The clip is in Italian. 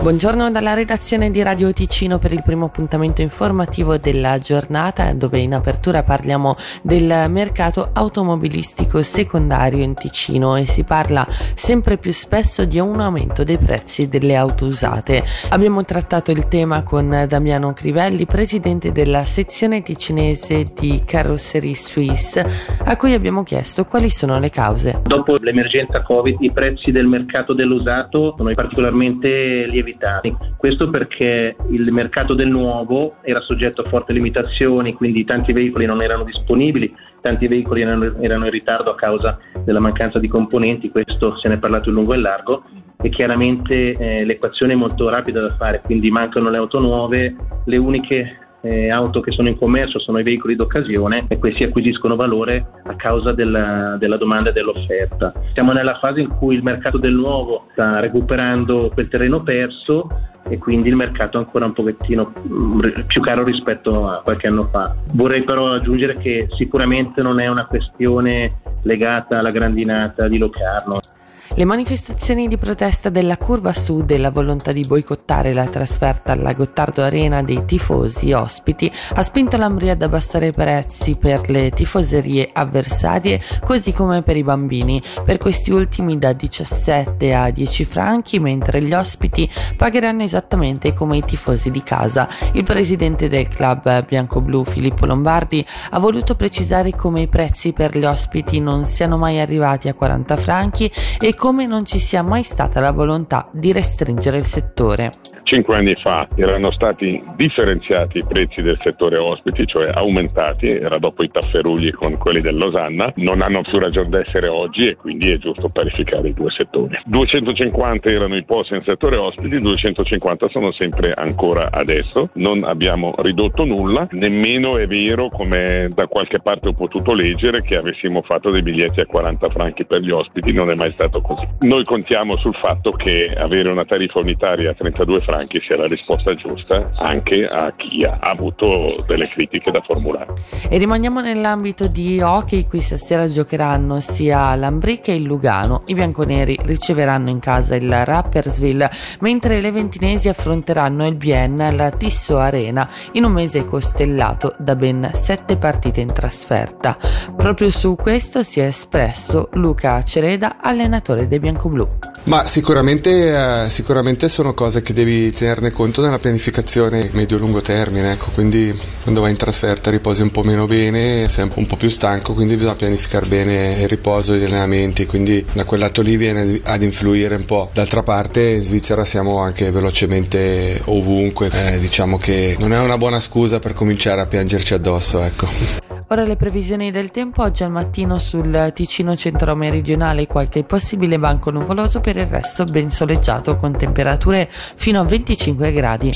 Buongiorno dalla redazione di Radio Ticino per il primo appuntamento informativo della giornata dove in apertura parliamo del mercato automobilistico secondario in Ticino e si parla sempre più spesso di un aumento dei prezzi delle auto usate. Abbiamo trattato il tema con Damiano Crivelli, presidente della sezione ticinese di Carrosserie Suisse, a cui abbiamo chiesto quali sono le cause. Dopo l'emergenza Covid i prezzi del mercato dell'usato sono particolarmente lievitati evitati. Questo perché il mercato del nuovo era soggetto a forti limitazioni, quindi tanti veicoli non erano disponibili, tanti veicoli erano, erano in ritardo a causa della mancanza di componenti, questo se ne è parlato in lungo e largo e chiaramente eh, l'equazione è molto rapida da fare, quindi mancano le auto nuove, le uniche eh, auto che sono in commercio sono i veicoli d'occasione e questi acquisiscono valore a causa della, della, domanda e dell'offerta. Siamo nella fase in cui il mercato del nuovo sta recuperando quel terreno perso e quindi il mercato è ancora un pochettino mm, più caro rispetto a qualche anno fa. Vorrei però aggiungere che sicuramente non è una questione legata alla grandinata di Locarno. Le manifestazioni di protesta della curva sud e la volontà di boicottare la trasferta alla Gottardo Arena dei tifosi ospiti ha spinto l'Ambria ad abbassare i prezzi per le tifoserie avversarie così come per i bambini, per questi ultimi da 17 a 10 franchi mentre gli ospiti pagheranno esattamente come i tifosi di casa. Il presidente del club bianco-blu Filippo Lombardi ha voluto precisare come i prezzi per gli ospiti non siano mai arrivati a 40 franchi e come non ci sia mai stata la volontà di restringere il settore. Cinque anni fa erano stati differenziati i prezzi del settore ospiti, cioè aumentati, era dopo i tafferugli con quelli dell'Osanna, non hanno più ragione d'essere oggi e quindi è giusto parificare i due settori. 250 erano i posti nel settore ospiti, 250 sono sempre ancora adesso, non abbiamo ridotto nulla, nemmeno è vero come da qualche parte ho potuto leggere che avessimo fatto dei biglietti a 40 franchi per gli ospiti, non è mai stato così. Noi contiamo sul fatto che avere una tariffa unitaria a 32 franchi anche sia la risposta giusta anche a chi ha avuto delle critiche da formulare. E rimaniamo nell'ambito di hockey, qui stasera giocheranno sia l'Ambric che il Lugano. I bianconeri riceveranno in casa il Rappersville, mentre le ventinesi affronteranno il Bien alla Tisso Arena in un mese costellato da ben sette partite in trasferta. Proprio su questo si è espresso Luca Cereda, allenatore dei biancoblù. Ma sicuramente, eh, sicuramente, sono cose che devi tenerne conto nella pianificazione medio-lungo termine, ecco, quindi quando vai in trasferta riposi un po' meno bene, sei un po' più stanco, quindi bisogna pianificare bene il riposo gli allenamenti, quindi da quel lato lì viene ad influire un po'. D'altra parte in Svizzera siamo anche velocemente ovunque, eh, diciamo che non è una buona scusa per cominciare a piangerci addosso, ecco. Ora le previsioni del tempo oggi al mattino sul Ticino centro-meridionale qualche possibile banco nuvoloso per il resto ben soleggiato con temperature fino a 25 gradi.